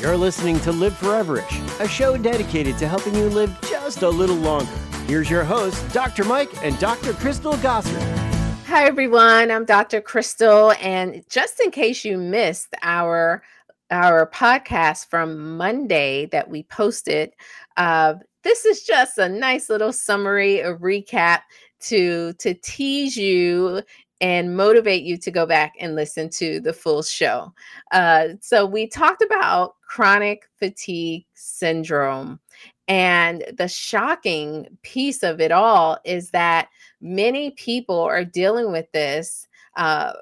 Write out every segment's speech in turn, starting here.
You're listening to Live Foreverish, a show dedicated to helping you live just a little longer. Here's your host, Dr. Mike and Dr. Crystal Gossard. Hi, everyone. I'm Dr. Crystal. And just in case you missed our our podcast from Monday that we posted, uh, this is just a nice little summary, a recap to to tease you and motivate you to go back and listen to the full show. Uh, so, we talked about chronic fatigue syndrome. And the shocking piece of it all is that many people are dealing with this. Uh,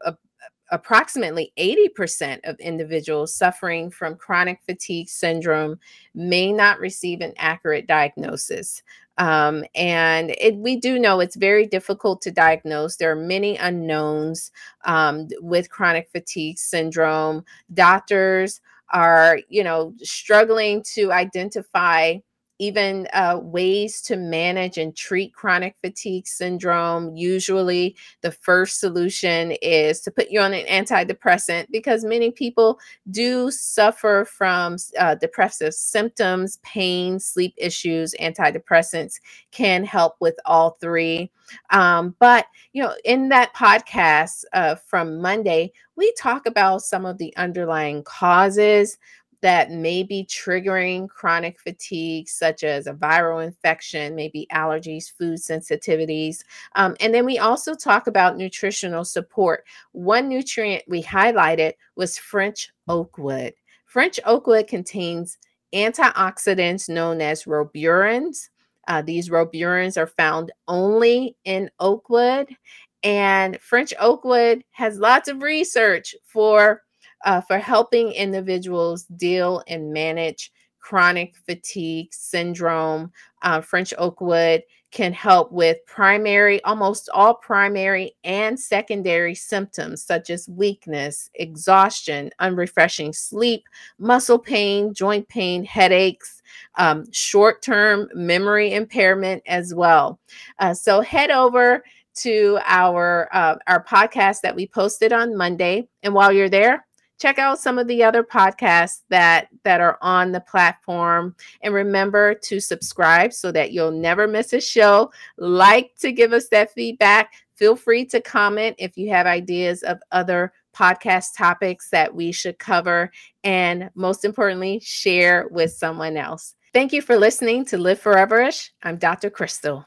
approximately 80% of individuals suffering from chronic fatigue syndrome may not receive an accurate diagnosis. Um, and it, we do know it's very difficult to diagnose. There are many unknowns um, with chronic fatigue syndrome. Doctors are, you know, struggling to identify even uh, ways to manage and treat chronic fatigue syndrome. Usually, the first solution is to put you on an antidepressant because many people do suffer from uh, depressive symptoms, pain, sleep issues. Antidepressants can help with all three. Um, but, you know, in that podcast uh, from Monday, we talk about some of the underlying causes that may be triggering chronic fatigue, such as a viral infection, maybe allergies, food sensitivities. Um, and then we also talk about nutritional support. One nutrient we highlighted was French oakwood. French oakwood contains antioxidants known as roburins. Uh, these roburins are found only in oakwood. And French oakwood has lots of research for uh, for helping individuals deal and manage chronic fatigue syndrome. Uh, French Oakwood can help with primary, almost all primary and secondary symptoms such as weakness, exhaustion, unrefreshing sleep, muscle pain, joint pain, headaches, um, short term memory impairment as well. Uh, so head over to our uh, our podcast that we posted on Monday, and while you're there, check out some of the other podcasts that that are on the platform. And remember to subscribe so that you'll never miss a show. Like to give us that feedback. Feel free to comment if you have ideas of other podcast topics that we should cover. And most importantly share with someone else. Thank you for listening to live foreverish. I'm dr crystal